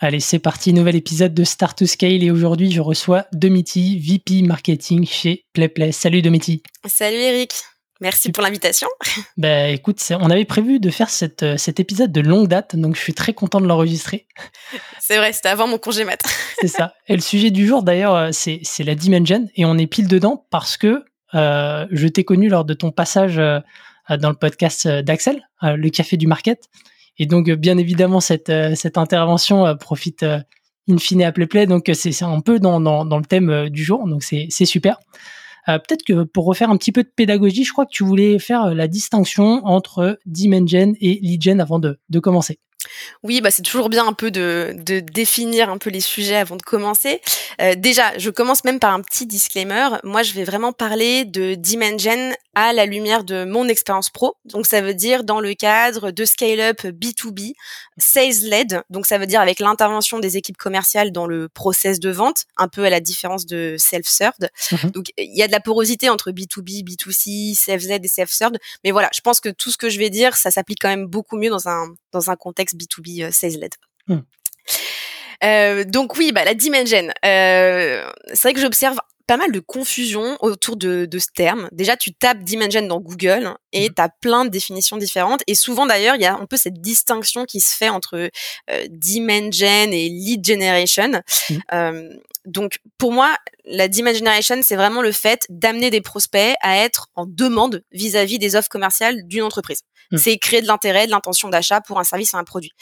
Allez, c'est parti, nouvel épisode de Start to Scale et aujourd'hui je reçois Domiti, VP Marketing chez PlayPlay. Salut Domiti. Salut Eric. Merci pour l'invitation. Ben écoute, on avait prévu de faire cette, euh, cet épisode de longue date, donc je suis très content de l'enregistrer. C'est vrai, c'était avant mon congé mat. c'est ça. Et le sujet du jour d'ailleurs, euh, c'est, c'est la Dimension et on est pile dedans parce que euh, je t'ai connu lors de ton passage euh, dans le podcast d'Axel, le café du market. Et donc, bien évidemment, cette, cette intervention profite in fine à PlayPlay. Donc, c'est, un peu dans, le thème du jour. Donc, c'est, super. Euh, peut-être que pour refaire un petit peu de pédagogie, je crois que tu voulais faire euh, la distinction entre Dimension et Lead avant de commencer. Oui, bah c'est toujours bien un peu de, de, définir un peu les sujets avant de commencer. Euh, déjà, je commence même par un petit disclaimer. Moi, je vais vraiment parler de Dimension à la lumière de mon expérience pro. Donc, ça veut dire dans le cadre de scale-up B2B, sales-led. Donc, ça veut dire avec l'intervention des équipes commerciales dans le process de vente, un peu à la différence de self-served. Mhm. Donc, il y a de la porosité entre B2B, B2C, self-led et self-served. Mais voilà, je pense que tout ce que je vais dire, ça s'applique quand même beaucoup mieux dans un, dans un contexte B2B euh, sales-led. Hmm. Euh, donc oui, bah, la dimension. Euh, c'est vrai que j'observe pas mal de confusion autour de, de, ce terme. Déjà, tu tapes Dimension dans Google et mmh. tu as plein de définitions différentes. Et souvent, d'ailleurs, il y a un peu cette distinction qui se fait entre euh, Dimension et Lead Generation. Mmh. Euh, donc, pour moi, la Demand Generation, c'est vraiment le fait d'amener des prospects à être en demande vis-à-vis des offres commerciales d'une entreprise. Mmh. C'est créer de l'intérêt, de l'intention d'achat pour un service ou un produit.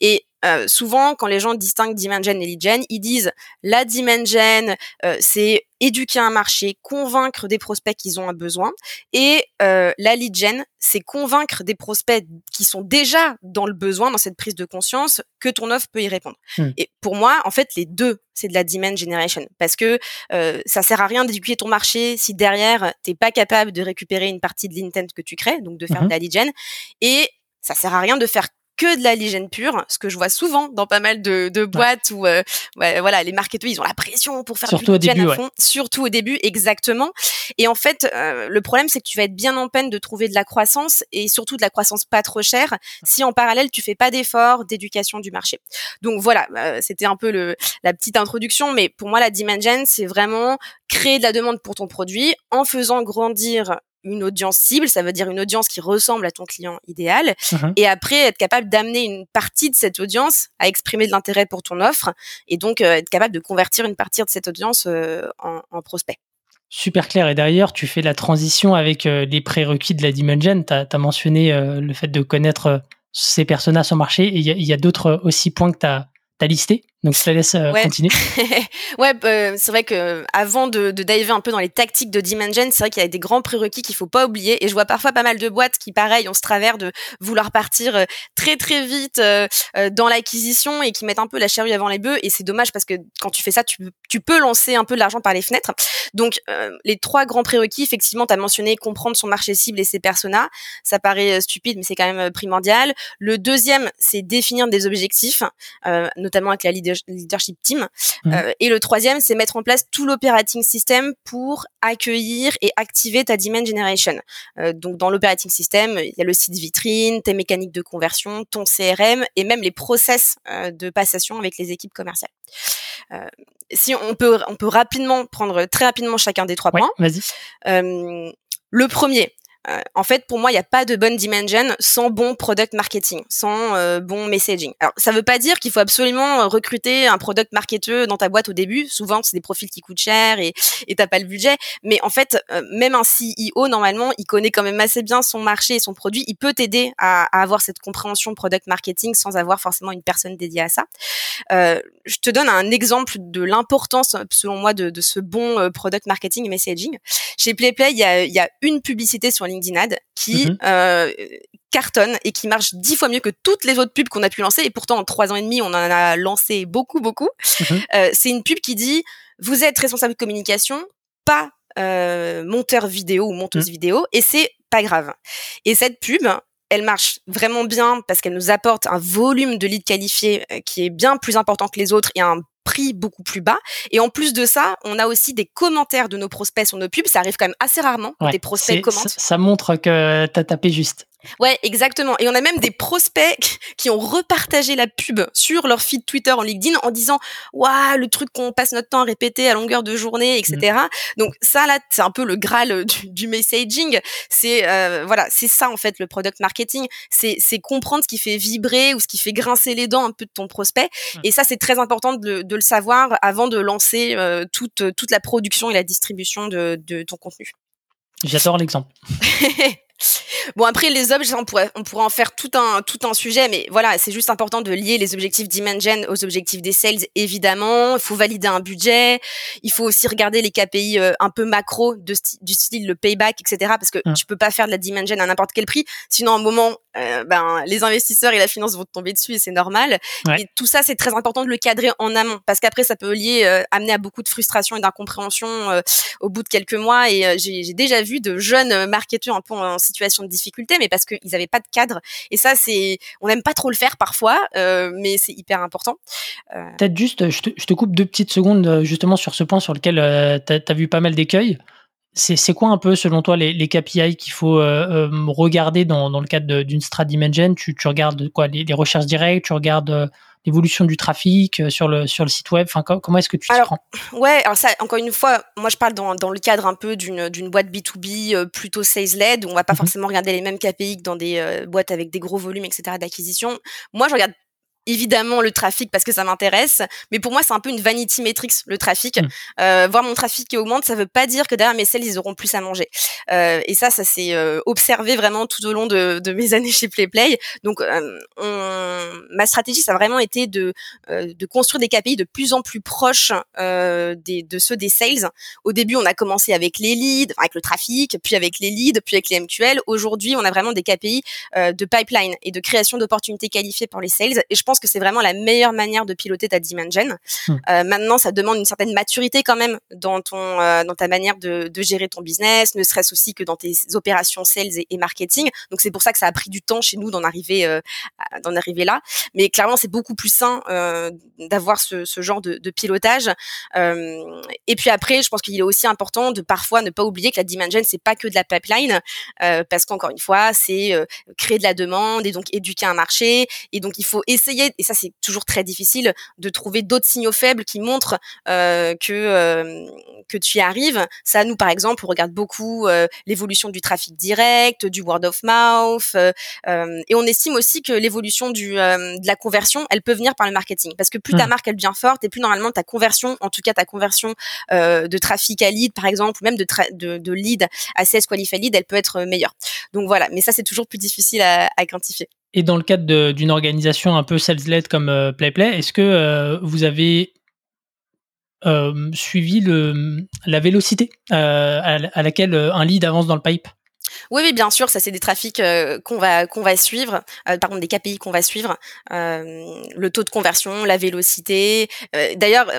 Et euh, souvent, quand les gens distinguent demand gen et lead gen, ils disent la demand gen, euh, c'est éduquer un marché, convaincre des prospects qu'ils ont un besoin, et euh, la lead gen, c'est convaincre des prospects qui sont déjà dans le besoin, dans cette prise de conscience, que ton offre peut y répondre. Hmm. Et pour moi, en fait, les deux, c'est de la demand generation, parce que euh, ça sert à rien d'éduquer ton marché si derrière t'es pas capable de récupérer une partie de l'intent que tu crées, donc de faire de la lead gen, et ça sert à rien de faire que de la ligène pure, ce que je vois souvent dans pas mal de, de boîtes où euh, ouais, voilà les marketeurs ils ont la pression pour faire surtout du au début, à fond, surtout au début exactement. Et en fait, euh, le problème c'est que tu vas être bien en peine de trouver de la croissance et surtout de la croissance pas trop chère si en parallèle tu fais pas d'efforts d'éducation du marché. Donc voilà, euh, c'était un peu le la petite introduction, mais pour moi la dimension c'est vraiment créer de la demande pour ton produit en faisant grandir une audience cible, ça veut dire une audience qui ressemble à ton client idéal, uh-huh. et après être capable d'amener une partie de cette audience à exprimer de l'intérêt pour ton offre, et donc euh, être capable de convertir une partie de cette audience euh, en, prospect. Super clair. Et d'ailleurs, tu fais la transition avec euh, les prérequis de la Dimension. Tu as, mentionné le fait de connaître ces personnages sur marché. Et il y a, a d'autres aussi points que tu as, as listés? Donc je te laisse euh, continuer. ouais, bah, c'est vrai que avant de, de diver un peu dans les tactiques de Dimension, c'est vrai qu'il y a des grands prérequis qu'il faut pas oublier. Et je vois parfois pas mal de boîtes qui, pareil, ont ce travers de vouloir partir euh, très très vite euh, dans l'acquisition et qui mettent un peu la charrue avant les bœufs. Et c'est dommage parce que quand tu fais ça, tu, tu peux lancer un peu de l'argent par les fenêtres. Donc les trois grands prérequis, effectivement, tu as mentionné comprendre son marché cible et ses personas. Ça paraît stupide, mais c'est quand même primordial. Le deuxième, c'est définir des objectifs, notamment avec la leader leadership team. Mmh. Euh, et le troisième, c'est mettre en place tout l'operating system pour accueillir et activer ta demand generation. Euh, donc dans l'operating system, il y a le site vitrine, tes mécaniques de conversion, ton CRM et même les process euh, de passation avec les équipes commerciales. si on peut, on peut rapidement prendre très rapidement chacun des trois points. Vas-y. le premier, euh, en fait, pour moi, il n'y a pas de bonne dimension sans bon product marketing, sans euh, bon messaging. Alors, ça ne veut pas dire qu'il faut absolument euh, recruter un product marketeur dans ta boîte au début. Souvent, c'est des profils qui coûtent cher et tu n'as pas le budget. Mais en fait, même un CEO, normalement, il connaît quand même assez bien son marché et son produit. Il peut t'aider à, avoir cette compréhension product marketing sans avoir forcément une personne dédiée à ça. je te donne un exemple de l'importance, selon moi, de, ce bon product marketing et messaging. Chez PlayPlay, il y a, y a une publicité sur LinkedIn qui mhm. euh, cartonne et qui marche dix fois mieux que toutes les autres pubs qu'on a pu lancer. Et pourtant, en trois ans et demi, on en a lancé beaucoup, beaucoup. Mhm. Euh, c'est une pub qui dit vous êtes responsable de communication, pas euh, monteur vidéo ou monteuse mhm. vidéo, et c'est pas grave. Et cette pub, elle marche vraiment bien parce qu'elle nous apporte un volume de leads qualifiés qui est bien plus important que les autres et un prix beaucoup plus bas. Et en plus de ça, on a aussi des commentaires de nos prospects sur nos pubs. Ça arrive quand même assez rarement. des prospects commentent. Ça, montre que tu as tapé juste. Ouais, exactement. Et on a même des prospects qui ont repartagé la pub sur leur feed Twitter en LinkedIn en disant waouh le truc qu'on passe notre temps à répéter à longueur de journée, etc. Mm. Donc ça là, c'est un peu le graal du, messaging. C'est euh, voilà, c'est ça en fait le product marketing. C'est c'est comprendre ce qui fait vibrer ou ce qui fait grincer les dents un peu de ton prospect. Mm. Et ça c'est très important de, de, le savoir avant de lancer euh, toute toute la production et la distribution de, de ton contenu. J'adore l'exemple. Bon après les objets, on pourrait on pourrait en faire tout un tout un sujet, mais voilà, c'est juste important de lier les objectifs d'Imagen aux objectifs des sales. Évidemment, il faut valider un budget, il faut aussi regarder les KPI euh, un peu macro de du style le payback, etc. Parce que tu peux pas faire de la Dimension à n'importe quel prix, sinon à un moment, euh, ben les investisseurs et la finance vont te tomber dessus et c'est normal. Et tout ça, c'est très important de le cadrer en amont, parce qu'après ça peut lier euh, amener à beaucoup de frustration et d'incompréhension au bout de quelques mois. Et j'ai déjà vu de jeunes marketeurs un peu en situation de difficulté, mais parce qu'ils n'avaient pas de cadre. Et ça, c'est, on n'aime pas trop le faire parfois, euh, mais c'est hyper important. Euh, Peut-être juste, je te, coupe deux petites secondes euh, justement sur ce point sur lequel tu as, vu pas mal d'écueils. C'est quoi un peu, selon toi, les, KPI qu'il faut regarder dans, le cadre d'une strat Dimension tu, tu regardes quoi les, les, recherches directes, tu regardes l'évolution du trafic euh, sur le sur le site web Enfin, comment est-ce que tu t'y prends? Ouais, alors ça, encore une fois, moi je parle dans, dans le cadre un peu d'une d'une boîte B2B euh, plutôt sales-led où on va pas mhm. forcément regarder les mêmes KPI que dans des euh, boîtes avec des gros volumes, etc. d'acquisition. Moi, je regarde évidemment le trafic parce que ça m'intéresse, mais pour moi c'est un peu une vanity metrics le trafic. Mm. Euh, voir mon trafic qui augmente, ça veut pas dire que derrière mes sales ils auront plus à manger. Euh, et ça, ça s'est euh, observé vraiment tout au long de, de mes années chez PlayPlay. Donc euh, on, ma stratégie ça a vraiment été de euh, de construire des KPI de plus en plus proches des, de ceux des sales. Au début, on a commencé avec les leads, avec le trafic, puis avec les leads, puis avec les MQL. Aujourd'hui, on a vraiment des KPI de pipeline et de création d'opportunités qualifiées pour les sales. Et je pense que c'est vraiment la meilleure manière de piloter ta dimension. Hmm. Euh, maintenant, ça demande une certaine maturité quand même dans ton euh, dans ta manière de, de, gérer ton business, ne serait-ce aussi que dans tes opérations sales et, marketing. Donc c'est pour ça que ça a pris du temps chez nous d'en arriver euh, d'en arriver là. Mais clairement, c'est beaucoup plus sain d'avoir ce, ce, genre de, de pilotage. Et puis après, je pense qu'il est aussi important de parfois ne pas oublier que la dimension c'est pas que de la pipeline, parce qu'encore une fois, c'est créer de la demande et donc éduquer un marché. Et donc il faut essayer et ça c'est toujours très difficile, de trouver d'autres signaux faibles qui montrent euh, que euh, que tu y arrives. Ça, nous par exemple, on regarde beaucoup euh, l'évolution du trafic direct, du word of mouth, et on estime aussi que l'évolution du de la conversion, elle peut venir par le marketing, parce que plus ta mmh. marque elle devient forte, et plus normalement ta conversion, en tout cas ta conversion de trafic à lead par exemple, ou même de, de, de lead à CS qualified lead, elle peut être meilleure. Donc voilà, mais ça c'est toujours plus difficile à, à quantifier. Et dans le cadre d'une organisation un peu sales-led comme euh, PlayPlay, est-ce que euh, vous avez euh, suivi la vélocité à, laquelle un lead avance dans le pipe? Oui, oui, bien sûr, ça c'est des trafics euh, qu'on va qu'on va suivre, euh, pardon, des KPI qu'on va suivre, euh, le taux de conversion, la vélocité. Euh, d'ailleurs,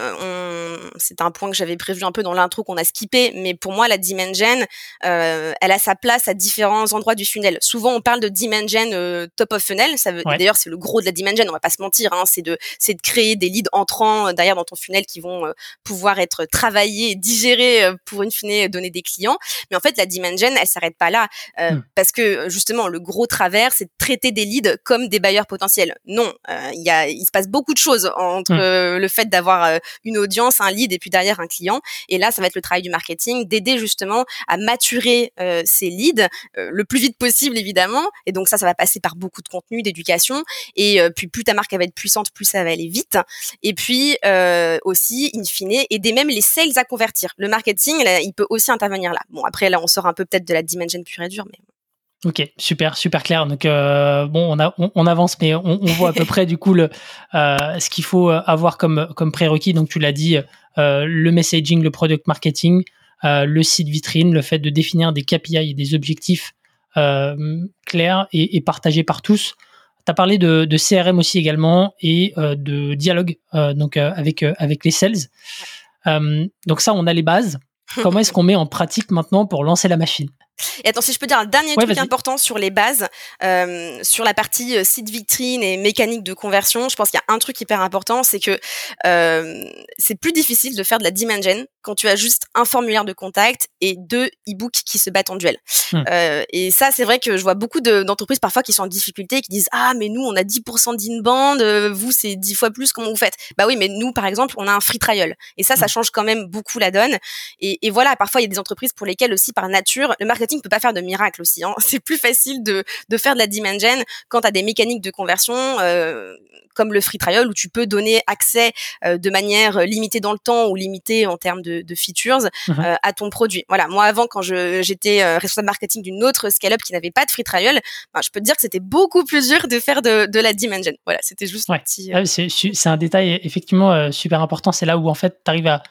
c'est un point que j'avais prévu un peu dans l'intro qu'on a skippé, mais pour moi la dimension, elle a sa place à différents endroits du funnel. Souvent, on parle de dimension top of funnel. Ça veut, d'ailleurs, c'est le gros de la dimension. On va pas se mentir, hein, c'est de c'est de créer des leads entrants derrière dans ton funnel qui vont pouvoir être travaillés, digérés pour une fine donner des clients. Mais en fait, la dimension, elle s'arrête pas là. Euh, hmm. parce que justement le gros travers c'est de traiter des leads comme des bailleurs potentiels. Non, euh, il y a il se passe beaucoup de choses entre hmm. euh, le fait d'avoir une audience, un lead et puis derrière un client. Et là, ça va être le travail du marketing d'aider justement à maturer ces leads le plus vite possible évidemment. Et donc ça, ça va passer par beaucoup de contenu, d'éducation. Et puis plus ta marque va être puissante, plus ça va aller vite. Et puis aussi, in fine, aider même les sales à convertir. Le marketing, là, il peut aussi intervenir là. Bon, après là, on sort un peu peut-être de la dimension pure dur. Mais... Ok, super, super clair. Donc euh, bon, on, a, on, avance, mais on, voit à peu près du coup le, euh, ce qu'il faut avoir comme, comme prérequis. Donc tu l'as dit, euh, le messaging, le product marketing, le site vitrine, le fait de définir des KPI et des objectifs clair et, partagé par tous. Tu as parlé de, CRM aussi également et de dialogue donc avec, avec les sales. donc ça, on a les bases. Comment est-ce qu'on met en pratique maintenant pour lancer la machine? Et attends, si je peux dire un dernier truc important sur les bases, euh, sur la partie euh, site vitrine et mécanique de conversion, je pense qu'il y a un truc hyper important, c'est que euh, c'est plus difficile de faire de la dimension quand tu as juste un formulaire de contact et deux e-books qui se battent en duel. Euh, et ça, c'est vrai que je vois beaucoup d'entreprises parfois qui sont en difficulté, qui disent ah mais nous on a 10% d'inbound, euh, vous c'est 10 fois plus, comment vous faites? Bah oui, mais nous par exemple on a un free trial et ça, ça hmm. change quand même beaucoup la donne. Et, et voilà, parfois il y a des entreprises pour lesquelles aussi par nature le marketing ne peut pas faire de miracle aussi. Hein. C'est plus facile de, de faire de la demand gen quand tu as des mécaniques de conversion euh, comme le free trial où tu peux donner accès euh, de manière limitée dans le temps ou limitée en termes de, de features mhm. euh, à ton produit. Voilà, moi avant quand j'étais responsable marketing d'une autre scale-up qui n'avait pas de free trial, ben, je peux te dire que c'était beaucoup plus dur de faire de, de la demand gen. Voilà, c'était juste un petit. Ah c'est un détail effectivement super important. C'est là où en fait tu arrives à,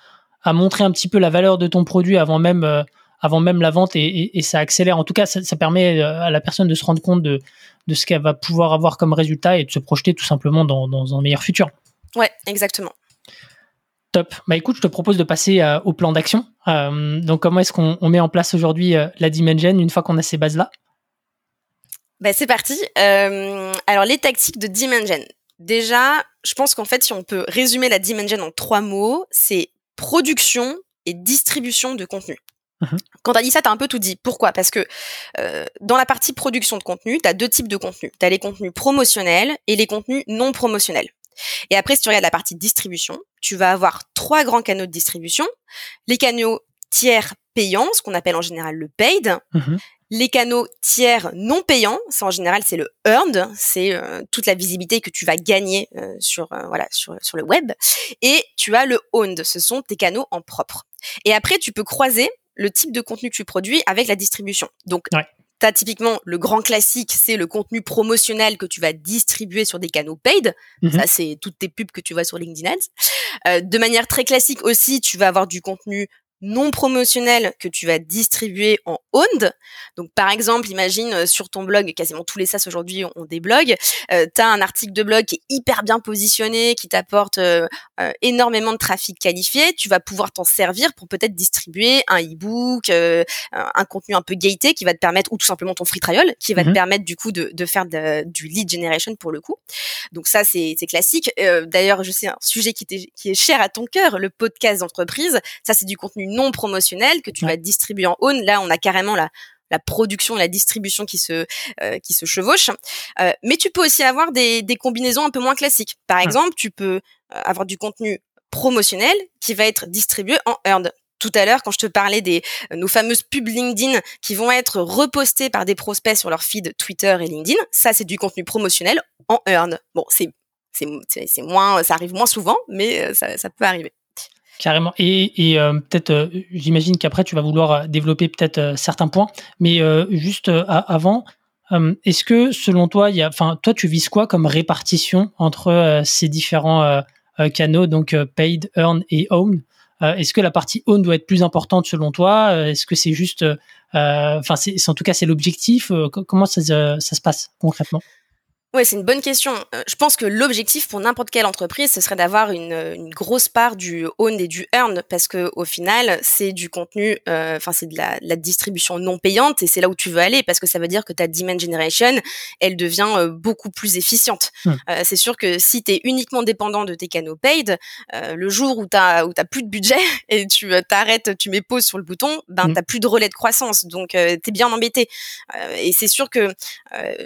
à montrer un petit peu la valeur de ton produit avant même avant même la vente et, ça accélère. En tout cas, ça, permet euh, à la personne de se rendre compte de, de ce qu'elle va pouvoir avoir comme résultat et de se projeter tout simplement dans, un meilleur futur. Ouais, exactement. Top. Bah écoute, je te propose de passer euh, au plan d'action. Euh, donc, comment est-ce qu'on met en place aujourd'hui la Dimension une fois qu'on a ces bases-là? Bah, C'est parti. alors, les tactiques de Dimension. Déjà, je pense qu'en fait, si on peut résumer la Dimension en trois mots, c'est production et distribution de contenu. Mmh Quand tu as dit ça, tu as un peu tout dit. Pourquoi? Parce que euh, dans la partie production de contenu, tu as deux types de contenus. Tu as les contenus promotionnels et les contenus non promotionnels. Et après, si tu regardes la partie distribution, tu vas avoir trois grands canaux de distribution. Les canaux tiers payants, ce qu'on appelle en général le paid. Mmh les canaux tiers non payants, ça en général c'est le earned, c'est euh, toute la visibilité que tu vas gagner euh, sur voilà sur sur le web. Et tu as le owned, ce sont tes canaux en propre. Et après tu peux croiser le type de contenu que tu produis avec la distribution. Donc, ouais. tu typiquement le grand classique, c'est le contenu promotionnel que tu vas distribuer sur des canaux paid. Mhm. Ça, c'est toutes tes pubs que tu vois sur LinkedIn Ads. Euh, de manière très classique aussi, tu vas avoir du contenu non promotionnel que tu vas distribuer en owned. Donc par exemple, imagine euh, sur ton blog, quasiment tous les SaaS aujourd'hui ont des blogs, euh, tu as un article de blog qui est hyper bien positionné, qui t'apporte euh, euh, énormément de trafic qualifié, tu vas pouvoir t'en servir pour peut-être distribuer un e-book, un contenu un peu gaieté qui va te permettre, ou tout simplement ton free trial, qui va te mhm. permettre du coup de, de faire du lead generation pour le coup. Donc ça, c'est classique. D'ailleurs, je sais un sujet qui, qui est cher à ton cœur, le podcast d'entreprise, ça c'est du contenu non promotionnel que tu vas distribuer en own. Là, on a carrément la la production et la distribution qui se euh, qui se chevauchent. Euh, mais tu peux aussi avoir des, des combinaisons un peu moins classiques. Par exemple, tu peux euh, avoir du contenu promotionnel qui va être distribué en earned. Tout à l'heure, quand je te parlais des nos fameuses pubs LinkedIn qui vont être repostées par des prospects sur leur feed Twitter et LinkedIn, ça c'est du contenu promotionnel en earned. Bon, c'est c'est moins, ça arrive moins souvent, mais ça, ça peut arriver. Carrément. Et, et euh, peut-être, euh, j'imagine qu'après, tu vas vouloir euh, développer peut-être certains points. Mais juste avant, est-ce que selon toi, il enfin, toi, tu vises quoi comme répartition entre ces différents canaux, donc paid, earn et own Est-ce que la partie own doit être plus importante selon toi? Est-ce que c'est juste, enfin, en tout cas, c'est l'objectif? Comment ça, ça se passe concrètement? Ouais, c'est une bonne question. Euh, je pense que l'objectif pour n'importe quelle entreprise, ce serait d'avoir une, une, grosse part du own et du earn, parce que au final, c'est du contenu, euh, enfin c'est de la, la, distribution non payante, et c'est là où tu veux aller, parce que ça veut dire que ta demand generation, elle devient euh, beaucoup plus efficiente. Mmh. c'est sûr que si tu es uniquement dépendant de tes canaux paid, le jour où tu as où t'as plus de budget et tu t'arrêtes, tu mets pause sur le bouton, ben mmh. t'as plus de relais de croissance, donc tu es bien embêté. et c'est sûr que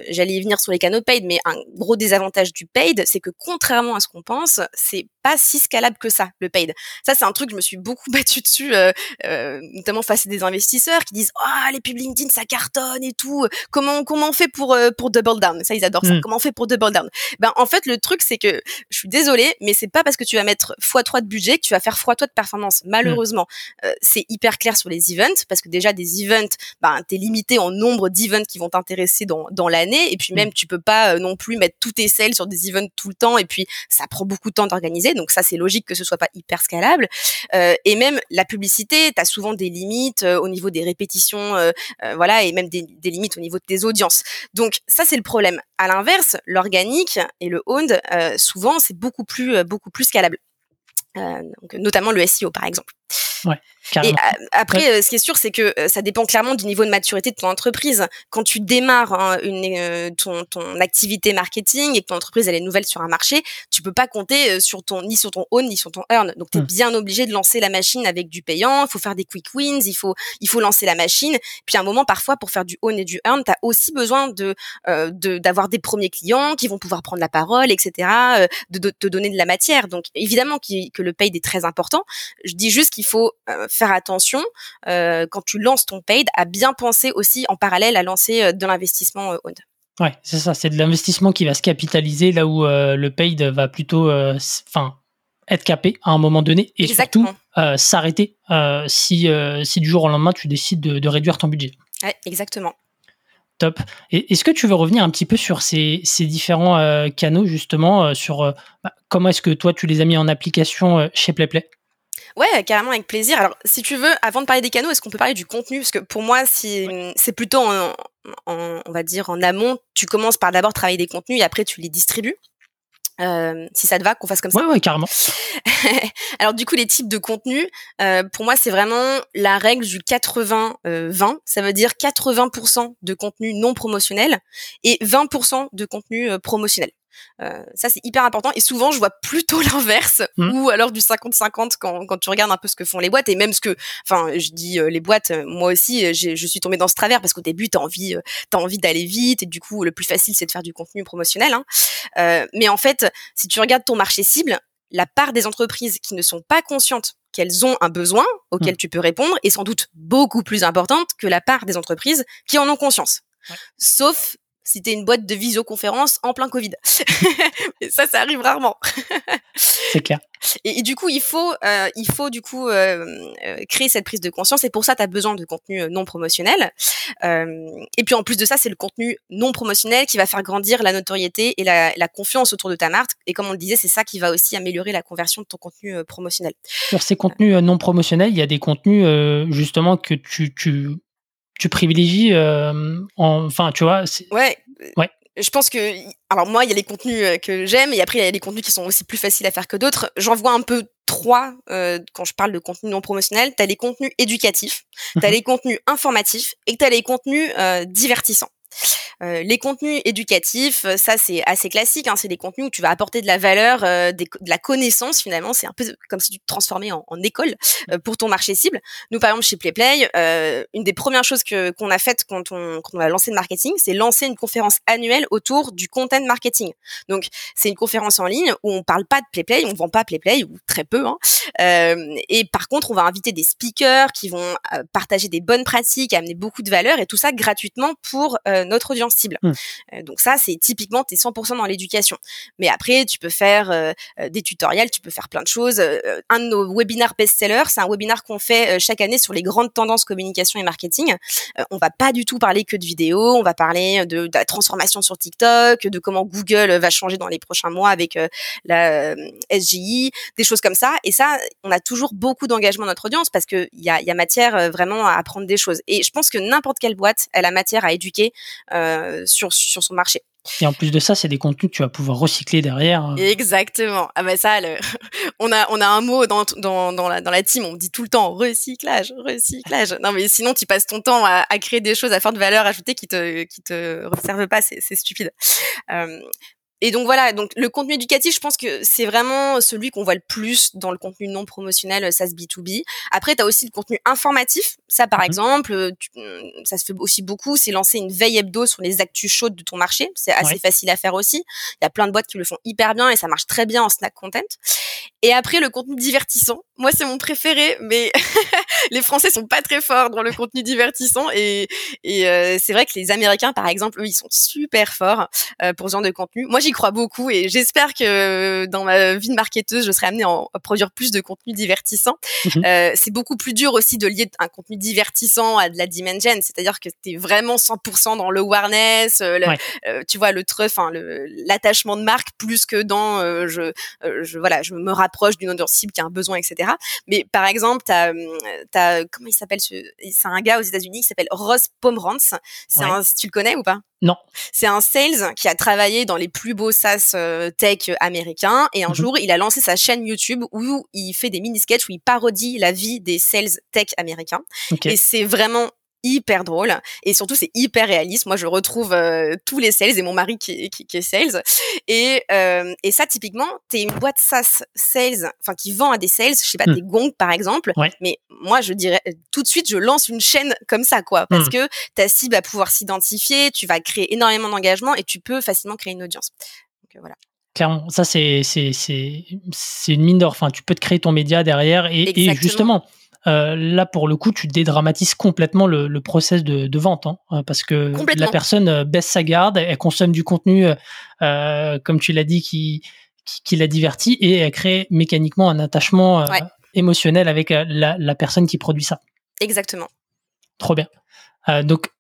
j'allais y venir sur les canaux paid, mais un gros désavantage du paid, c'est que contrairement à ce qu'on pense, c'est pas si scalable que ça, le paid. Ça, c'est un truc, je me suis beaucoup battue dessus, euh, euh, notamment face à des investisseurs qui disent ah les pubs LinkedIn ça cartonne et tout. Comment comment on fait pour euh, pour double down? Ça, ils adorent ça. Mm. Comment on fait pour double down? Ben en fait, le truc c'est que je suis désolée, mais c'est pas parce que tu vas mettre x3 de budget que tu vas faire x3 de performance. Malheureusement, mm. c'est hyper clair sur les events parce que déjà des events, ben t'es limité en nombre d'events qui vont t'intéresser dans dans l'année et puis mm. même tu peux pas non plus mettre tout tes sales sur des events tout le temps et puis ça prend beaucoup de temps d'organiser. Donc ça c'est logique que ce soit pas hyper scalable. et même la publicité, tu as souvent des limites au niveau des répétitions, voilà, et même des, des limites au niveau de tes audiences. Donc ça c'est le problème. À l'inverse, l'organique et le owned, souvent c'est beaucoup plus beaucoup plus scalable. Euh, donc, notamment le SEO par exemple. Et après, euh, ce qui est sûr, c'est que euh, ça dépend clairement du niveau de maturité de ton entreprise. Quand tu démarres hein, une, euh, ton, ton activité marketing et que ton entreprise elle est nouvelle sur un marché, tu peux pas compter sur ton ni sur ton own ni sur ton earn. Donc tu es mmh. bien obligé de lancer la machine avec du payant. Il faut faire des quick wins. Il faut il faut lancer la machine. Puis à un moment, parfois, pour faire du own et du earn, tu as aussi besoin de d'avoir des premiers clients qui vont pouvoir prendre la parole, etc. de, te donner de la matière. Donc évidemment que le paid est très important. Je dis juste qu'il faut euh, faire attention euh, quand tu lances ton paid à bien penser aussi en parallèle à lancer euh, de l'investissement owned. Ouais, c'est ça, c'est de l'investissement qui va se capitaliser là où le paid va plutôt enfin être capé à un moment donné et surtout s'arrêter si, si du jour au lendemain tu décides de, réduire ton budget. Ouais, exactement. Top. Est-ce que tu veux revenir un petit peu sur ces, ces différents canaux, justement, sur bah, comment est-ce que toi, tu les as mis en application chez PlayPlay Ouais, carrément avec plaisir. Alors, si tu veux, avant de parler des canaux, est-ce qu'on peut parler du contenu? Parce que pour moi, si c'est plutôt, en, on va dire, en amont, tu commences par d'abord travailler des contenus et après tu les distribues. Euh, si ça te va, qu'on fasse comme ça. Ouais, ouais, carrément. Alors du coup, les types de contenus, euh, pour moi, c'est vraiment la règle du 80-20. Euh, ça veut dire 80% de contenu non promotionnel et 20% de contenu euh, promotionnel. Euh, ça, c'est hyper important. Et souvent, je vois plutôt l'inverse, mmh. ou alors du 50-50 quand, quand tu regardes un peu ce que font les boîtes. Et même ce que, enfin, je dis euh, les boîtes, euh, moi aussi, je suis tombée dans ce travers parce qu'au début, t'as envie, t'as envie d'aller vite. Et du coup, le plus facile, c'est de faire du contenu promotionnel. Hein. mais en fait, si tu regardes ton marché cible, la part des entreprises qui ne sont pas conscientes qu'elles ont un besoin auquel mmh. tu peux répondre est sans doute beaucoup plus importante que la part des entreprises qui en ont conscience. Sauf c'était une boîte de visioconférence en plein Covid. et ça, ça arrive rarement. c'est clair. Et, du coup, il faut, euh, il faut du coup euh, euh, créer cette prise de conscience. Et pour ça, tu as besoin de contenu non promotionnel. et puis en plus de ça, c'est le contenu non promotionnel qui va faire grandir la notoriété et la, la, confiance autour de ta marque. Et comme on le disait, c'est ça qui va aussi améliorer la conversion de ton contenu promotionnel. Sur ces contenus non promotionnels, il y a des contenus justement que tu, tu tu privilégies euh, enfin tu vois ouais. Ouais. Je pense que alors moi il y a les contenus euh, que j'aime et après il y a les contenus qui sont aussi plus faciles à faire que d'autres. J'en vois un peu trois euh, quand je parle de contenu non promotionnel. Tu as les contenus éducatifs tu as mhm. les contenus informatifs et tu as les contenus divertissants euh, les contenus éducatifs, euh, ça c'est assez classique. Hein, c'est des contenus où tu vas apporter de la valeur, euh, de la connaissance finalement. C'est un peu comme si tu te transformais en, école pour ton marché cible. Nous par exemple chez PlayPlay, une des premières choses que qu'on a faites quand on, quand on a lancé le marketing, c'est lancer une conférence annuelle autour du content marketing. Donc c'est une conférence en ligne où on parle pas de PlayPlay, on vend pas PlayPlay ou très peu. Hein. et par contre, on va inviter des speakers qui vont partager des bonnes pratiques, amener beaucoup de valeur et tout ça gratuitement pour notre audience cible. Mmh. Euh, donc ça, c'est typiquement, tu es 100% dans l'éducation. Mais après, tu peux faire euh, euh, des tutoriels, tu peux faire plein de choses. un de nos webinaires best-sellers, c'est un webinar qu'on fait chaque année sur les grandes tendances communication et marketing. on va pas du tout parler que de vidéos, on va parler de, la transformation sur TikTok, de comment Google va changer dans les prochains mois avec la SGI, des choses comme ça. Et ça, on a toujours beaucoup d'engagement de notre audience parce qu'il y a, y a matière vraiment à apprendre des choses. Et je pense que n'importe quelle boîte, elle a matière à éduquer euh, sur, sur son marché. Et en plus de ça, c'est des contenus que tu vas pouvoir recycler derrière. Euh. Exactement. Ah ben ça, on a on a un mot dans, dans, dans, la, dans la team, on dit tout le temps recyclage, recyclage. Non mais sinon tu passes ton temps à, à créer des choses à forte valeur ajoutée qui te qui te servent pas, c'est stupide. Euh, et donc voilà, donc le contenu éducatif, je pense que c'est vraiment celui qu'on voit le plus dans le contenu non promotionnel SaaS B2B. Après, tu as aussi le contenu informatif. Ça, par mmh exemple, ça se fait aussi beaucoup, c'est lancer une veille hebdo sur les actus chaudes de ton marché. C'est assez facile à faire aussi. Il y a plein de boîtes qui le font hyper bien et ça marche très bien en snack content. Et après, le contenu divertissant. Moi, c'est mon préféré, mais les Français sont pas très forts dans le contenu divertissant et, et euh, c'est vrai que les Américains, par exemple, eux, ils sont super forts euh, pour ce genre de contenu. Moi, j'y j'y crois beaucoup et j'espère que dans ma vie de marketeuse, je serai amenée à produire plus de contenu divertissant. Mhm. Euh, c'est beaucoup plus dur aussi de lier un contenu divertissant à de la dimension, c'est-à-dire que tu es vraiment 100% dans le awareness, euh, euh, tu vois, le trust, enfin l'attachement de marque plus que dans je, je voilà, je me rapproche d'une audience cible qui a un besoin, etc. Mais par exemple, tu as, comment il s'appelle ce, c'est un gars aux États-Unis qui s'appelle Ross Pomeranz. C'est un, tu le connais ou pas? Non. C'est un sales qui a travaillé dans les plus beaux SaaS tech américains et un mhm. jour il a lancé sa chaîne YouTube où il fait des mini sketchs où il parodie la vie des sales tech américains. Et c'est vraiment hyper drôle et surtout c'est hyper réaliste. Moi je retrouve euh, tous les sales et mon mari qui, qui, qui est sales et euh, et ça typiquement t'es une boîte SaaS sales enfin qui vend à des sales, je sais pas hmm. des gongs par exemple, mais moi je dirais tout de suite je lance une chaîne comme ça quoi parce hmm. que ta cible va pouvoir s'identifier, tu vas créer énormément d'engagement et tu peux facilement créer une audience. Donc euh, voilà. Clairement, ça c'est c'est c'est c'est une mine d'or. Enfin, tu peux te créer ton média derrière et, et justement euh, là, pour le coup, tu dédramatises complètement le, le process de, de vente, hein, euh, parce que la personne euh, baisse sa garde, elle consomme du contenu, euh, comme tu l'as dit, qui, qui, la divertit, et elle crée mécaniquement un attachement émotionnel avec la, la, personne qui produit ça. Exactement. Trop bien. donc,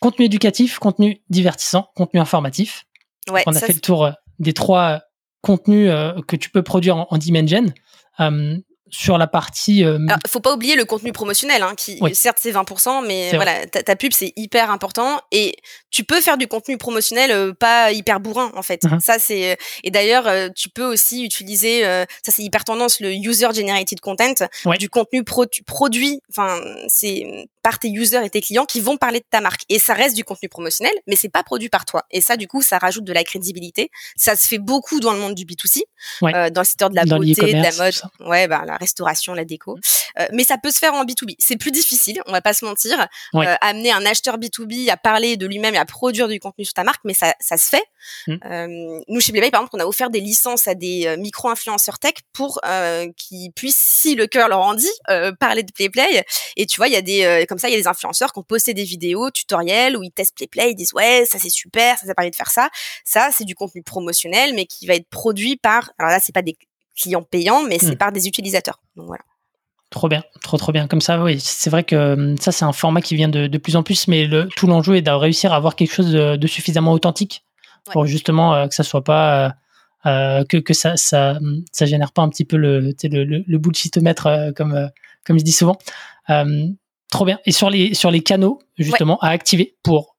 contenu éducatif, contenu divertissant, contenu informatif. Ouais, on a fait le tour des trois contenus que tu peux produire en, en Dimension sur la partie. Euh... faut pas oublier le contenu promotionnel, hein, qui certes c'est 20%, mais voilà, ta, pub c'est hyper important et tu peux faire du contenu promotionnel euh, pas hyper bourrin en fait. Uh-huh. Ça c'est et d'ailleurs euh, tu peux aussi utiliser euh, ça c'est hyper tendance le user generated content, du contenu produit. Enfin c'est par tes users et tes clients qui vont parler de ta marque et ça reste du contenu promotionnel, mais c'est pas produit par toi et ça du coup ça rajoute de la crédibilité. Ça se fait beaucoup dans le monde du B2C, dans le secteur de la beauté, de la mode, ouais bah la restauration, la déco. Mmh. Euh, mais ça peut se faire en B2B. C'est plus difficile, on va pas se mentir. Euh, amener un acheteur B2B à parler de lui-même et à produire du contenu sur ta marque, mais ça, ça se fait. Mmh. Euh, nous, chez Playplay, par exemple, on a offert des licences à des micro-influenceurs tech pour qu'ils puissent, si le cœur leur en dit, parler de Playplay. Et tu vois, il y a des, comme ça, il y a des influenceurs qui ont posté des vidéos tutoriels où ils testent Playplay, ils disent ouais, ça c'est super, ça, ça permet de faire ça. Ça, c'est du contenu promotionnel, mais qui va être produit par, alors là, c'est pas des clients payants, mais c'est hmm. par des utilisateurs. Donc voilà. Trop bien, trop trop bien. Comme ça, oui, c'est vrai que ça, c'est un format qui vient de, de plus en plus, mais le, tout l'enjeu est de réussir à avoir quelque chose de, suffisamment authentique pour justement euh, que ça soit pas. Euh, euh, que, que ça, ça, ça génère pas un petit peu le, le, le, le bullshitomètre, comme, comme je dis souvent. Trop bien. Et sur les, sur les canaux, justement, à activer pour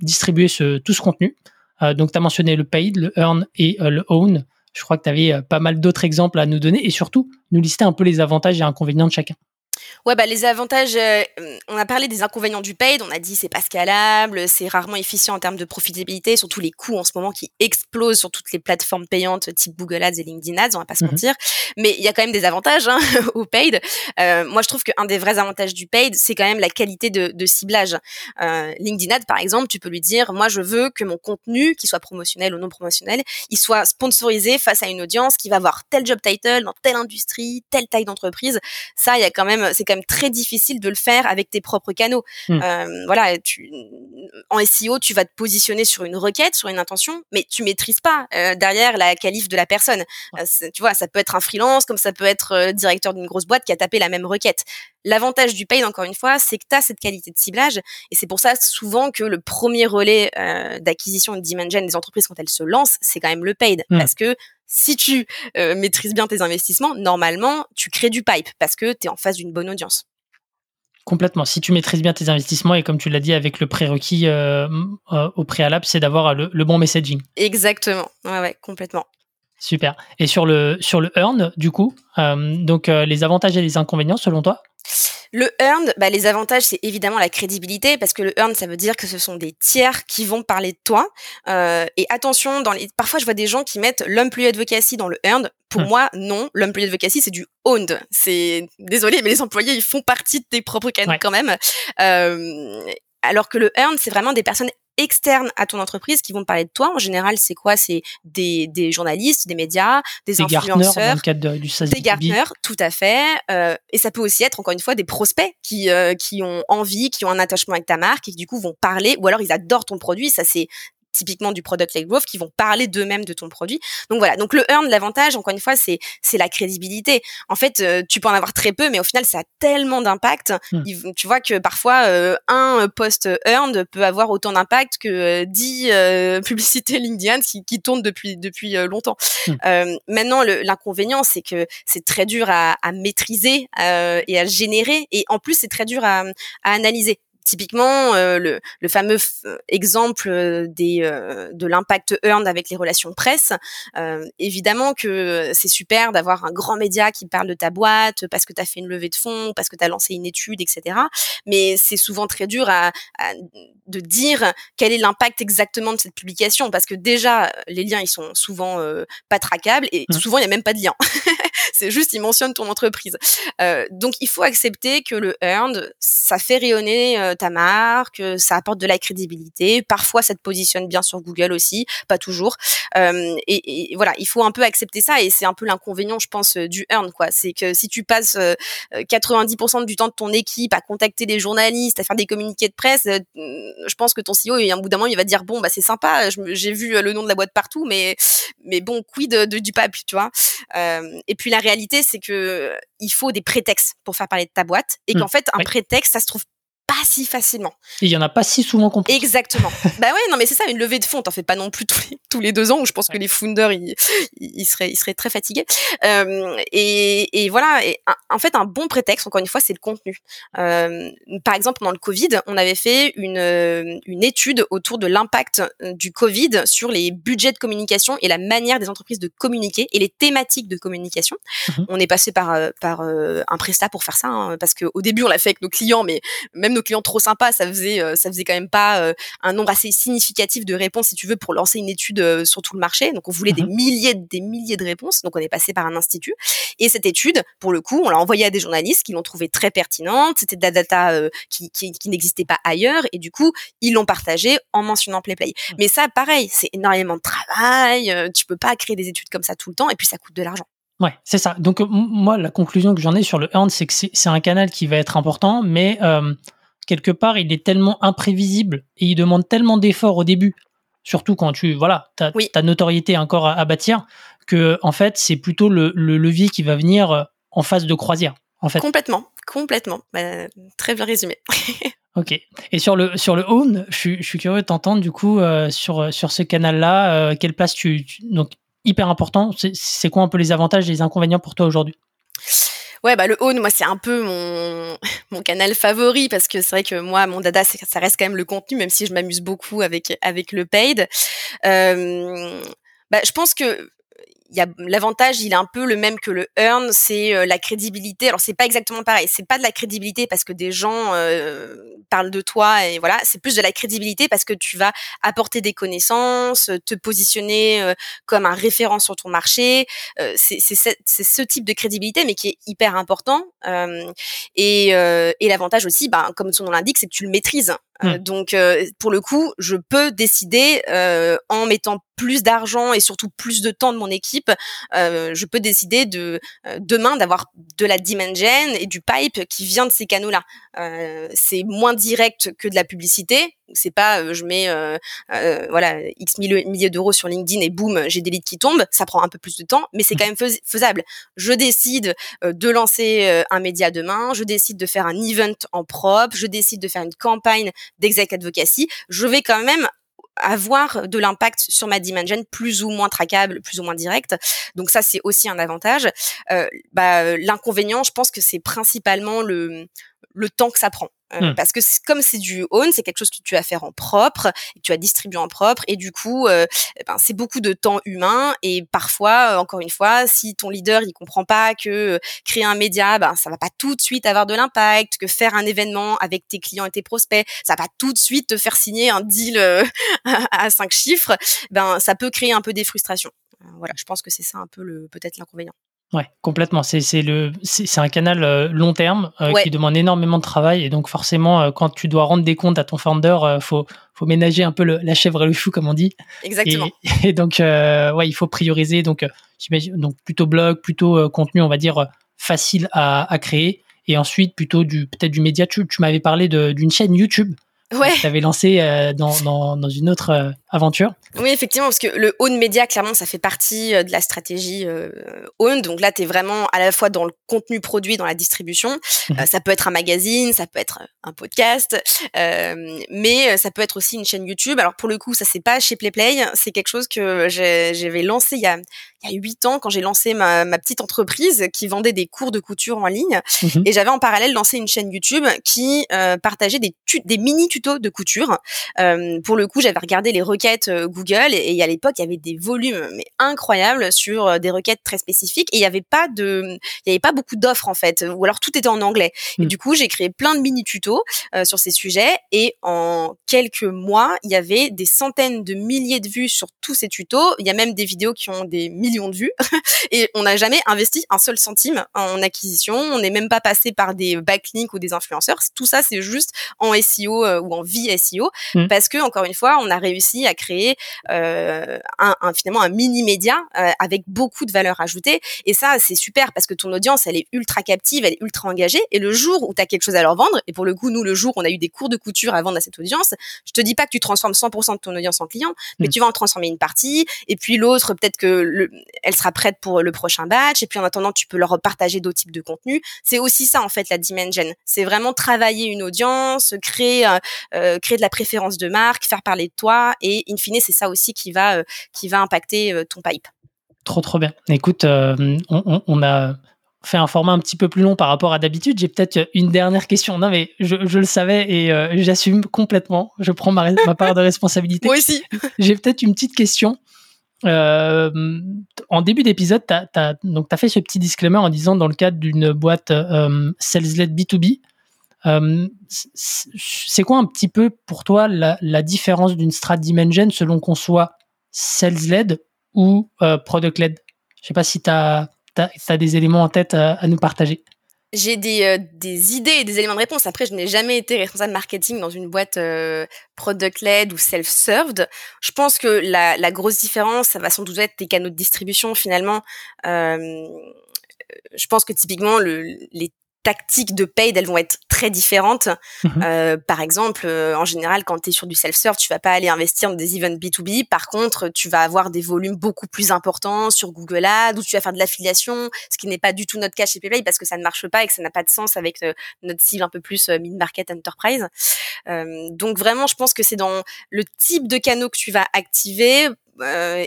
distribuer ce, tout ce contenu. donc, tu as mentionné le paid, le earn et le own. Je crois que tu avais pas mal d'autres exemples à nous donner et surtout nous lister un peu les avantages et inconvénients de chacun. Ouais, bah les avantages, euh, on a parlé des inconvénients du paid, on a dit c'est pas scalable, c'est rarement efficient en termes de profitabilité, surtout les coûts en ce moment qui explosent sur toutes les plateformes payantes type Google Ads et LinkedIn Ads, on va pas se mhm. mentir. Mais il y a quand même des avantages hein, au paid. Euh, moi, je trouve qu'un des vrais avantages du paid, c'est quand même la qualité de, de ciblage. Euh, LinkedIn Ads, par exemple, tu peux lui dire, moi, je veux que mon contenu, qu'il soit promotionnel ou non promotionnel, il soit sponsorisé face à une audience qui va avoir tel job title dans telle industrie, telle taille d'entreprise. Ça, il y a quand même, c'est quand même très difficile de le faire avec tes propres canaux. Hmm. Euh, voilà, tu, en SEO, tu vas te positionner sur une requête, sur une intention, mais tu maîtrises pas euh, derrière la qualif de la personne. Euh, tu vois, ça peut être un freelance, comme ça peut être directeur d'une grosse boîte qui a tapé la même requête. L'avantage du paid, encore une fois, c'est que tu as cette qualité de ciblage, et c'est pour ça souvent que le premier relais d'acquisition de Dimension des entreprises quand elles se lancent, c'est quand même le paid, hmm. parce que si tu euh, maîtrises bien tes investissements, normalement, tu crées du pipe parce que tu es en face d'une bonne audience. Complètement. Si tu maîtrises bien tes investissements et comme tu l'as dit avec le prérequis euh, euh, au préalable, c'est d'avoir le, bon messaging. Exactement. Ouais, ouais, complètement. Super. Et sur le sur le earn, du coup, donc les avantages et les inconvénients selon toi? Le earned, bah, les avantages, c'est évidemment la crédibilité, parce que le earned, ça veut dire que ce sont des tiers qui vont parler de toi. Euh, et attention, dans les... parfois, je vois des gens qui mettent l'employee advocacy dans le earned. Pour hmm. moi, non. L'employee advocacy, c'est du owned. C'est désolé, mais les employés, ils font partie de tes propres canaux quand même. Euh, alors que le earned, c'est vraiment des personnes externes à ton entreprise qui vont parler de toi. En général, c'est quoi? C'est des, des, journalistes, des médias, des, influenceurs, des gartners, tout à fait. Euh, et ça peut aussi être encore une fois des prospects qui euh, qui ont envie, qui ont un attachement avec ta marque et qui du coup vont parler, ou alors ils adorent ton produit. Ça c'est typiquement du product led growth qui vont parler d'eux-mêmes de ton produit. Donc voilà. Donc le earn, l'avantage, encore une fois, c'est c'est la crédibilité. En fait, euh, tu peux en avoir très peu, mais au final, ça a tellement d'impact. Hmm. Tu vois que parfois euh, un post earned peut avoir autant d'impact que 10 publicités LinkedIn qui, qui tournent depuis depuis longtemps. Hmm. maintenant, l'inconvénient, c'est que c'est très dur à, à maîtriser et à générer, et en plus, c'est très dur à, à analyser typiquement euh, le, le, fameux euh, exemple euh, des de l'impact earned avec les relations presse évidemment que c'est super d'avoir un grand média qui parle de ta boîte parce que tu as fait une levée de fonds parce que tu as lancé une étude etc mais c'est souvent très dur à, de dire quel est l'impact exactement de cette publication parce que déjà les liens ils sont souvent pas traquables et mmh. souvent il y a même pas de lien. C'est juste ils mentionnent ton entreprise. Donc il faut accepter que le earned ça fait rayonner ta marque, euh, ça apporte de la crédibilité. Parfois, ça te positionne bien sur Google aussi, pas toujours. Euh, et, voilà, il faut un peu accepter ça et c'est un peu l'inconvénient, je pense, euh, du earn quoi. C'est que si tu passes 90% du temps de ton équipe à contacter des journalistes, à faire des communiqués de presse, je pense que ton CEO, un bout d'un moment, il va dire bon bah c'est sympa, j'ai vu le nom de la boîte partout, mais mais bon, quid de, du papier, tu vois? et puis la réalité, c'est que il faut des prétextes pour faire parler de ta boîte et mmh. qu'en fait un prétexte, ça se trouve pas si facilement. il y en a pas si souvent compris. Exactement. bah ouais, non mais c'est ça, une levée de fonds, t'en fais pas non plus tous les, tous les deux ans où je pense que les founders ils, ils seraient ils seraient très fatigués. Euh, et, et voilà, et en fait un bon prétexte encore une fois c'est le contenu. Euh, par exemple pendant le Covid, on avait fait une une étude autour de l'impact euh, du Covid sur les budgets de communication et la manière des entreprises de communiquer et les thématiques de communication. Mhm. On est passé par euh, par euh, un prestat pour faire ça hein, parce que au début on l'a fait avec nos clients mais même nos clients trop sympas, ça faisait euh, ça faisait quand même pas euh, un nombre assez significatif de réponses si tu veux pour lancer une étude euh, sur tout le marché. Donc on voulait des mhm. milliers des milliers de réponses. Donc on est passé par un institut et cette étude, pour le coup, on l'a envoyée à des journalistes qui l'ont trouvée très pertinente. C'était de la data qui, qui, qui n'existait pas ailleurs et du coup ils l'ont partagée en mentionnant PlayPlay. Play. Mais ça, pareil, c'est énormément de travail. tu peux pas créer des études comme ça tout le temps et puis ça coûte de l'argent. Ouais, c'est ça. Donc moi, la conclusion que j'en ai sur le earn, c'est que c'est un canal qui va être important, mais quelque part, il est tellement imprévisible et il demande tellement d'efforts au début, surtout quand tu, voilà, ta, ta notoriété encore à, bâtir, que en fait, c'est plutôt le, levier qui va venir euh, en phase de croisière. En fait. Complètement, complètement. Bah, très bien résumé. ok. Et sur le sur le own, je, suis curieux de t'entendre du coup euh, sur sur ce canal-là. Euh, quelle place tu, donc hyper important. C'est quoi un peu les avantages et les inconvénients pour toi aujourd'hui? Ouais, bah le own, moi c'est un peu mon mon canal favori parce que c'est vrai que moi mon dada ça reste quand même le contenu, même si je m'amuse beaucoup avec avec le paid. Euh, bah, je pense que il y a l'avantage, il est un peu le même que le earn, c'est euh, la crédibilité. Alors c'est pas exactement pareil, c'est pas de la crédibilité parce que des gens euh, parlent de toi et voilà, c'est plus de la crédibilité parce que tu vas apporter des connaissances, te positionner euh, comme un référent sur ton marché. c'est c'est ce type de crédibilité mais qui est hyper important. et et l'avantage aussi, ben comme son nom l'indique, c'est que tu le maîtrises. Mmh. donc pour le coup, je peux décider en mettant plus d'argent et surtout plus de temps de mon équipe, euh, je peux décider de euh, demain d'avoir de la demand gen et du pipe qui vient de ces canaux-là. Euh, c'est moins direct que de la publicité. C'est pas je mets voilà x milliers d'euros sur LinkedIn et boum j'ai des leads qui tombent. Ça prend un peu plus de temps, mais c'est quand même faisable. Je décide de lancer un média demain. Je décide de faire un event en propre. Je décide de faire une campagne d'exec advocacy. Je vais quand même avoir de l'impact sur ma dimension plus ou moins traquable, plus ou moins direct. Donc ça, c'est aussi un avantage. Euh, bah, L'inconvénient, je pense que c'est principalement le, le temps que ça prend. Euh, hmm. Parce que comme c'est du own, c'est quelque chose que tu vas faire en propre, que tu vas distribuer en propre, et du coup, euh, eh ben, c'est beaucoup de temps humain. Et parfois, euh, encore une fois, si ton leader il comprend pas que créer un média, ben ça va pas tout de suite avoir de l'impact, que faire un événement avec tes clients et tes prospects, ça va pas tout de suite te faire signer un deal à cinq chiffres, ben ça peut créer un peu des frustrations. Voilà, je pense que c'est ça un peu le peut-être l'inconvénient. Ouais, complètement. C'est c'est le c'est un canal euh, long terme euh, qui demande énormément de travail et donc forcément euh, quand tu dois rendre des comptes à ton founder, faut faut ménager un peu le, la chèvre et le chou comme on dit. Exactement. Et, donc ouais, il faut prioriser donc donc plutôt blog, plutôt contenu on va dire facile à, à créer et ensuite plutôt du peut-être du média. Tu, tu m'avais parlé d'une chaîne YouTube ouais. tu avais lancé dans, dans, dans, une autre aventure. Oui, effectivement, parce que le own media, clairement, ça fait partie de la stratégie own. Donc là, tu es vraiment à la fois dans le contenu produit, dans la distribution. Mmh. ça peut être un magazine, ça peut être un podcast, mais ça peut être aussi une chaîne YouTube. Alors pour le coup, ça c'est pas chez PlayPlay, c'est quelque chose que j'avais lancé il y a il y a huit ans quand j'ai lancé ma, ma, petite entreprise qui vendait des cours de couture en ligne mhm. et j'avais en parallèle lancé une chaîne YouTube qui euh, partageait des, des mini tutos de couture. Euh, pour le coup, j'avais regardé les requêtes euh, Google et, et à l'époque il y avait des volumes mais incroyables sur euh, des requêtes très spécifiques et il y avait pas de il y avait pas beaucoup d'offres en fait ou alors tout était en anglais. Et mhm. du coup, j'ai créé plein de mini tutos euh, sur ces sujets et en quelques mois, il y avait des centaines de milliers de vues sur tous ces tutos. Il y a même des vidéos qui ont des milliers millions de vues et on n'a jamais investi un seul centime en acquisition. On n'est même pas passé par des backlinks ou des influenceurs. Tout ça, c'est juste en SEO euh, ou en vie SEO mmh. parce que encore une fois, on a réussi à créer euh, un, finalement un mini média euh, avec beaucoup de valeur ajoutée. Et ça, c'est super parce que ton audience, elle est ultra captive, elle est ultra engagée. Et le jour où tu as quelque chose à leur vendre, et pour le coup, nous, le jour où on a eu des cours de couture à vendre à cette audience, je te dis pas que tu transformes 100% de ton audience en client, mais mmh. tu vas en transformer une partie. Et puis l'autre, peut-être que le, elle sera prête pour le prochain batch. Et puis en attendant, tu peux leur partager d'autres types de contenus. C'est aussi ça en fait la dimension. C'est vraiment travailler une audience, créer euh, euh, créer de la préférence de marque, faire parler de toi. Et in fine, c'est ça aussi qui va euh, qui va impacter ton pipe. Trop trop bien. Écoute, on, a fait un format un petit peu plus long par rapport à d'habitude. J'ai peut-être une dernière question. Non, mais je, le savais et j'assume complètement. Je prends ma, ma part de responsabilité. Moi aussi. J'ai peut-être une petite question. Euh, en début d'épisode, tu as, as, fait ce petit disclaimer en disant dans le cadre d'une boîte euh, sales-led B2B, euh, c'est quoi un petit peu pour toi la, différence d'une strat dimension selon qu'on soit sales-led ou euh, product-led? Je sais pas si tu as, des éléments en tête à nous partager j'ai des, euh, des idées et des éléments de réponse. Après, je n'ai jamais été responsable marketing dans une boîte euh, product-led ou self-served. Je pense que la, la, grosse différence, ça va sans doute être tes canaux de distribution finalement. Euh, je pense que typiquement, le, les tactiques de paid, elles vont être très différentes. Mhm. Euh, par exemple, euh, en général, quand tu es sur du self-serve, tu vas pas aller investir dans des events B2B. Par contre, tu vas avoir des volumes beaucoup plus importants sur Google Ads ou tu vas faire de l'affiliation, ce qui n'est pas du tout notre cas chez PayPay parce que ça ne marche pas et que ça n'a pas de sens avec euh, notre cible un peu plus mid-market enterprise. donc vraiment, je pense que c'est dans le type de canaux que tu vas activer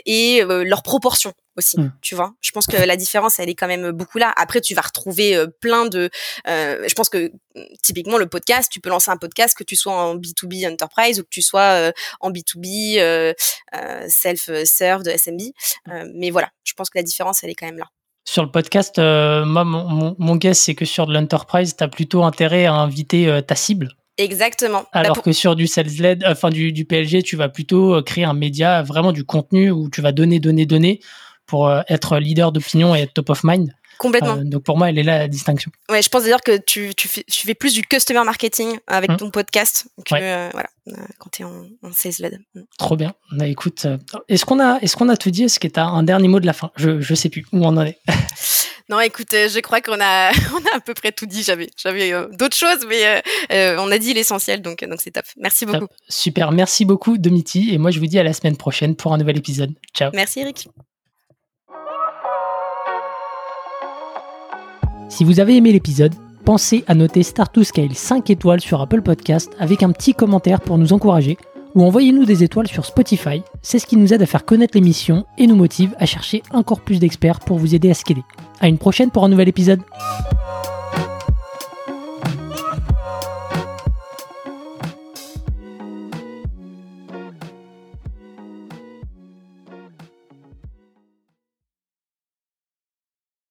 et leur proportion aussi, mmh. tu vois. Je pense que la différence, elle est quand même beaucoup là. Après, tu vas retrouver euh, plein de... Euh, je pense que typiquement, le podcast, tu peux lancer un podcast que tu sois en B2B Enterprise ou que tu sois euh, en B2B self-serve de SMB. mais voilà, je pense que la différence, elle est quand même là. Sur le podcast, moi, mon, mon guess, c'est que sur de l'enterprise, tu as plutôt intérêt à inviter ta cible. Exactement. Bah, Alors que sur du sales-led, enfin du, du PLG, tu vas plutôt créer un média, vraiment du contenu où tu vas donner, donner, donner pour euh, être leader d'opinion et être top of mind. Complètement. Euh, donc pour moi, elle est là la distinction. Ouais, je pense d'ailleurs que tu, tu, fais, tu fais plus du customer marketing avec mmh. ton podcast que euh, voilà, quand tu es en, en sales led. Mmh. Trop bien. Bah, écoute, est-ce qu'on a, est-ce qu'on a tout dit? Est-ce que tu as un dernier mot de la fin? Je je sais plus où on en est. non, écoute, je crois qu'on a on a à peu près tout dit. J'avais j'avais d'autres choses, mais on a dit l'essentiel, donc donc c'est top. Merci beaucoup. Super, merci beaucoup Domiti, et moi je vous dis à la semaine prochaine pour un nouvel épisode. Ciao. Merci Eric. Si vous avez aimé l'épisode, pensez à noter Start to Scale 5 étoiles sur Apple Podcast avec un petit commentaire pour nous encourager ou envoyez-nous des étoiles sur Spotify, c'est ce qui nous aide à faire connaître l'émission et nous motive à chercher encore plus d'experts pour vous aider à scaler. À une prochaine pour un nouvel épisode.